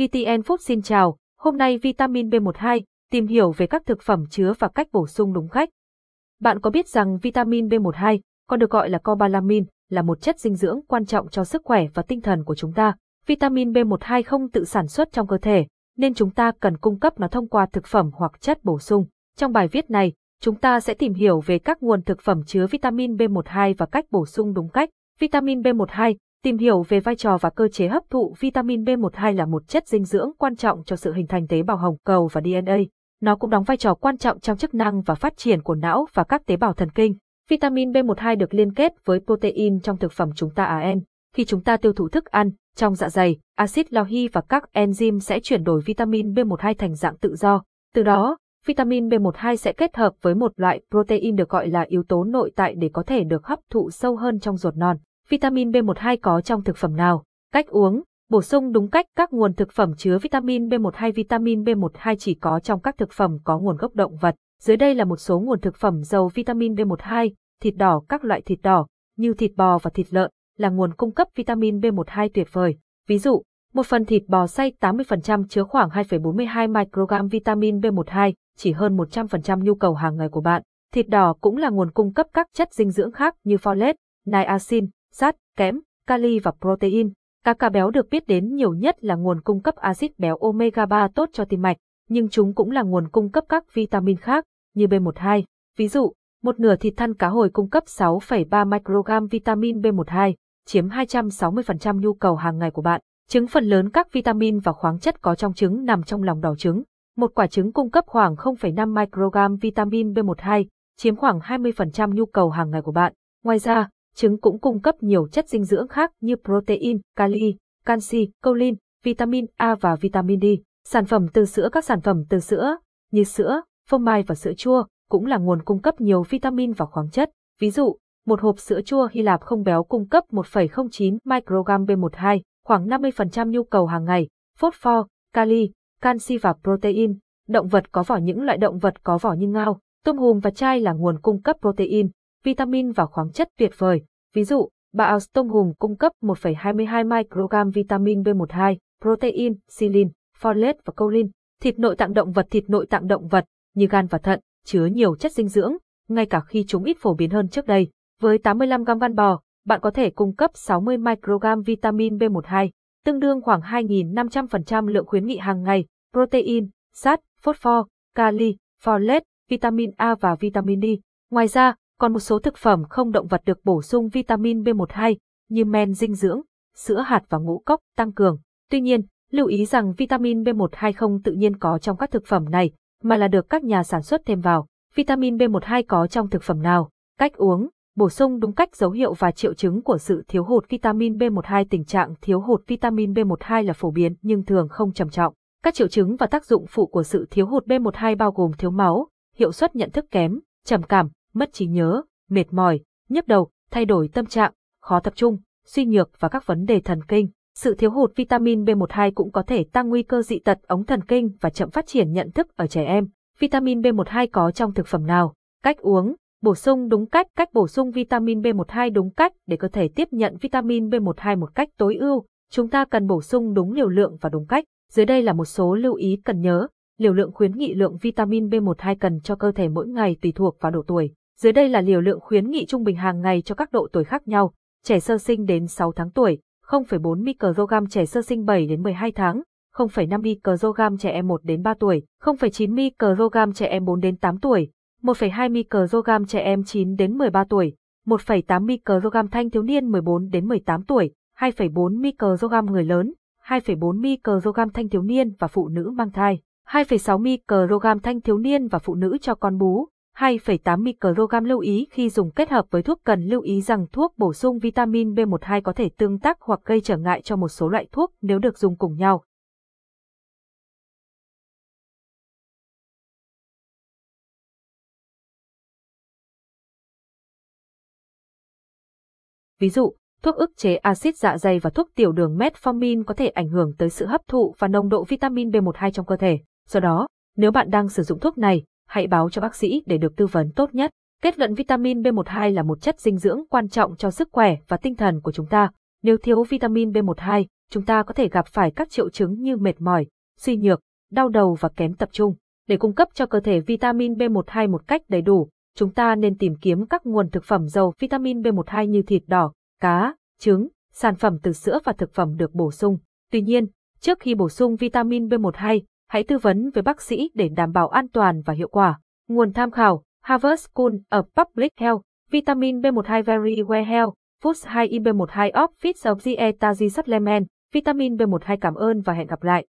VTN Food xin chào, hôm nay vitamin B12, tìm hiểu về các thực phẩm chứa và cách bổ sung đúng cách. Bạn có biết rằng vitamin B12, còn được gọi là cobalamin, là một chất dinh dưỡng quan trọng cho sức khỏe và tinh thần của chúng ta. Vitamin B12 không tự sản xuất trong cơ thể, nên chúng ta cần cung cấp nó thông qua thực phẩm hoặc chất bổ sung. Trong bài viết này, chúng ta sẽ tìm hiểu về các nguồn thực phẩm chứa vitamin B12 và cách bổ sung đúng cách. Vitamin B12, tìm hiểu về vai trò và cơ chế hấp thụ vitamin B12 là một chất dinh dưỡng quan trọng cho sự hình thành tế bào hồng cầu và DNA. Nó cũng đóng vai trò quan trọng trong chức năng và phát triển của não và các tế bào thần kinh. Vitamin B12 được liên kết với protein trong thực phẩm chúng ta AN. Khi chúng ta tiêu thụ thức ăn, trong dạ dày, axit lauhi và các enzyme sẽ chuyển đổi vitamin B12 thành dạng tự do. Từ đó, vitamin B12 sẽ kết hợp với một loại protein được gọi là yếu tố nội tại để có thể được hấp thụ sâu hơn trong ruột non. Vitamin B12 có trong thực phẩm nào? Cách uống, bổ sung đúng cách các nguồn thực phẩm chứa vitamin B12. Vitamin B12 chỉ có trong các thực phẩm có nguồn gốc động vật. Dưới đây là một số nguồn thực phẩm giàu vitamin B12, thịt đỏ các loại thịt đỏ, như thịt bò và thịt lợn, là nguồn cung cấp vitamin B12 tuyệt vời. Ví dụ, một phần thịt bò xay 80% chứa khoảng 2,42 microgram vitamin B12, chỉ hơn 100% nhu cầu hàng ngày của bạn. Thịt đỏ cũng là nguồn cung cấp các chất dinh dưỡng khác như folate, niacin, sắt, kẽm, kali và protein. Các cá béo được biết đến nhiều nhất là nguồn cung cấp axit béo omega 3 tốt cho tim mạch, nhưng chúng cũng là nguồn cung cấp các vitamin khác, như B12. Ví dụ, một nửa thịt thăn cá hồi cung cấp 6,3 microgram vitamin B12, chiếm 260% nhu cầu hàng ngày của bạn. Trứng phần lớn các vitamin và khoáng chất có trong trứng nằm trong lòng đỏ trứng. Một quả trứng cung cấp khoảng 0,5 microgram vitamin B12, chiếm khoảng 20% nhu cầu hàng ngày của bạn. Ngoài ra, trứng cũng cung cấp nhiều chất dinh dưỡng khác như protein, kali, canxi, choline, vitamin A và vitamin D. Sản phẩm từ sữa Các sản phẩm từ sữa, như sữa, phô mai và sữa chua, cũng là nguồn cung cấp nhiều vitamin và khoáng chất. Ví dụ, một hộp sữa chua Hy Lạp không béo cung cấp 1,09 microgram B12, khoảng 50% nhu cầu hàng ngày, Phốt pho, kali, canxi và protein. Động vật có vỏ Những loại động vật có vỏ như ngao, tôm hùm và chai là nguồn cung cấp protein, vitamin và khoáng chất tuyệt vời. Ví dụ, ba ounce tôm hùm cung cấp 1,22 microgram vitamin B12, protein, silin, folate và choline. Thịt nội tạng động vật Thịt nội tạng động vật, như gan và thận, chứa nhiều chất dinh dưỡng, ngay cả khi chúng ít phổ biến hơn trước đây. Với 85 gram gan bò, bạn có thể cung cấp 60 microgram vitamin B12, tương đương khoảng 2.500% lượng khuyến nghị hàng ngày, protein, sắt, phosphor, kali, folate, vitamin A và vitamin D. Ngoài ra, còn một số thực phẩm không động vật được bổ sung vitamin B12, như men dinh dưỡng, sữa hạt và ngũ cốc tăng cường. Tuy nhiên, lưu ý rằng vitamin B12 không tự nhiên có trong các thực phẩm này, mà là được các nhà sản xuất thêm vào. Vitamin B12 có trong thực phẩm nào? Cách uống, bổ sung đúng cách dấu hiệu và triệu chứng của sự thiếu hụt vitamin B12 Tình trạng thiếu hụt vitamin B12 là phổ biến nhưng thường không trầm trọng. Các triệu chứng và tác dụng phụ của sự thiếu hụt B12 bao gồm thiếu máu, hiệu suất nhận thức kém, trầm cảm, mất trí nhớ, mệt mỏi, nhức đầu, thay đổi tâm trạng, khó tập trung, suy nhược và các vấn đề thần kinh. Sự thiếu hụt vitamin B12 cũng có thể tăng nguy cơ dị tật ống thần kinh và chậm phát triển nhận thức ở trẻ em. Vitamin B12 có trong thực phẩm nào? Cách uống, bổ sung đúng cách, cách bổ sung vitamin B12 đúng cách để cơ thể tiếp nhận vitamin B12 một cách tối ưu. Chúng ta cần bổ sung đúng liều lượng và đúng cách. Dưới đây là một số lưu ý cần nhớ. Liều lượng khuyến nghị lượng vitamin B12 cần cho cơ thể mỗi ngày tùy thuộc vào độ tuổi. Dưới đây là liều lượng khuyến nghị trung bình hàng ngày cho các độ tuổi khác nhau. Trẻ sơ sinh đến 6 tháng tuổi, 0,4 microgram trẻ sơ sinh 7 đến 12 tháng, 0,5 microgram trẻ em 1 đến 3 tuổi, 0,9 microgram trẻ em 4 đến 8 tuổi, 1,2 microgram trẻ em 9 đến 13 tuổi, 1,8 microgram thanh thiếu niên 14 đến 18 tuổi, 2,4 microgram người lớn, 2,4 microgram thanh thiếu niên và phụ nữ mang thai, 2,6 microgram thanh thiếu niên và phụ nữ cho con bú, 2,8 microgram lưu ý khi dùng kết hợp với thuốc cần lưu ý rằng thuốc bổ sung vitamin B12 có thể tương tác hoặc gây trở ngại cho một số loại thuốc nếu được dùng cùng nhau. Ví dụ, thuốc ức chế axit dạ dày và thuốc tiểu đường metformin có thể ảnh hưởng tới sự hấp thụ và nồng độ vitamin B12 trong cơ thể. Do đó, nếu bạn đang sử dụng thuốc này, hãy báo cho bác sĩ để được tư vấn tốt nhất. Kết luận vitamin B12 là một chất dinh dưỡng quan trọng cho sức khỏe và tinh thần của chúng ta. Nếu thiếu vitamin B12, chúng ta có thể gặp phải các triệu chứng như mệt mỏi, suy nhược, đau đầu và kém tập trung. Để cung cấp cho cơ thể vitamin B12 một cách đầy đủ, chúng ta nên tìm kiếm các nguồn thực phẩm giàu vitamin B12 như thịt đỏ, cá, trứng, sản phẩm từ sữa và thực phẩm được bổ sung. Tuy nhiên, trước khi bổ sung vitamin B12, hãy tư vấn với bác sĩ để đảm bảo an toàn và hiệu quả. Nguồn tham khảo Harvard School of Public Health, Vitamin B12 Very Well Health, Foods 2 IB12 Office of the Etazi Supplement, Vitamin B12 cảm ơn và hẹn gặp lại.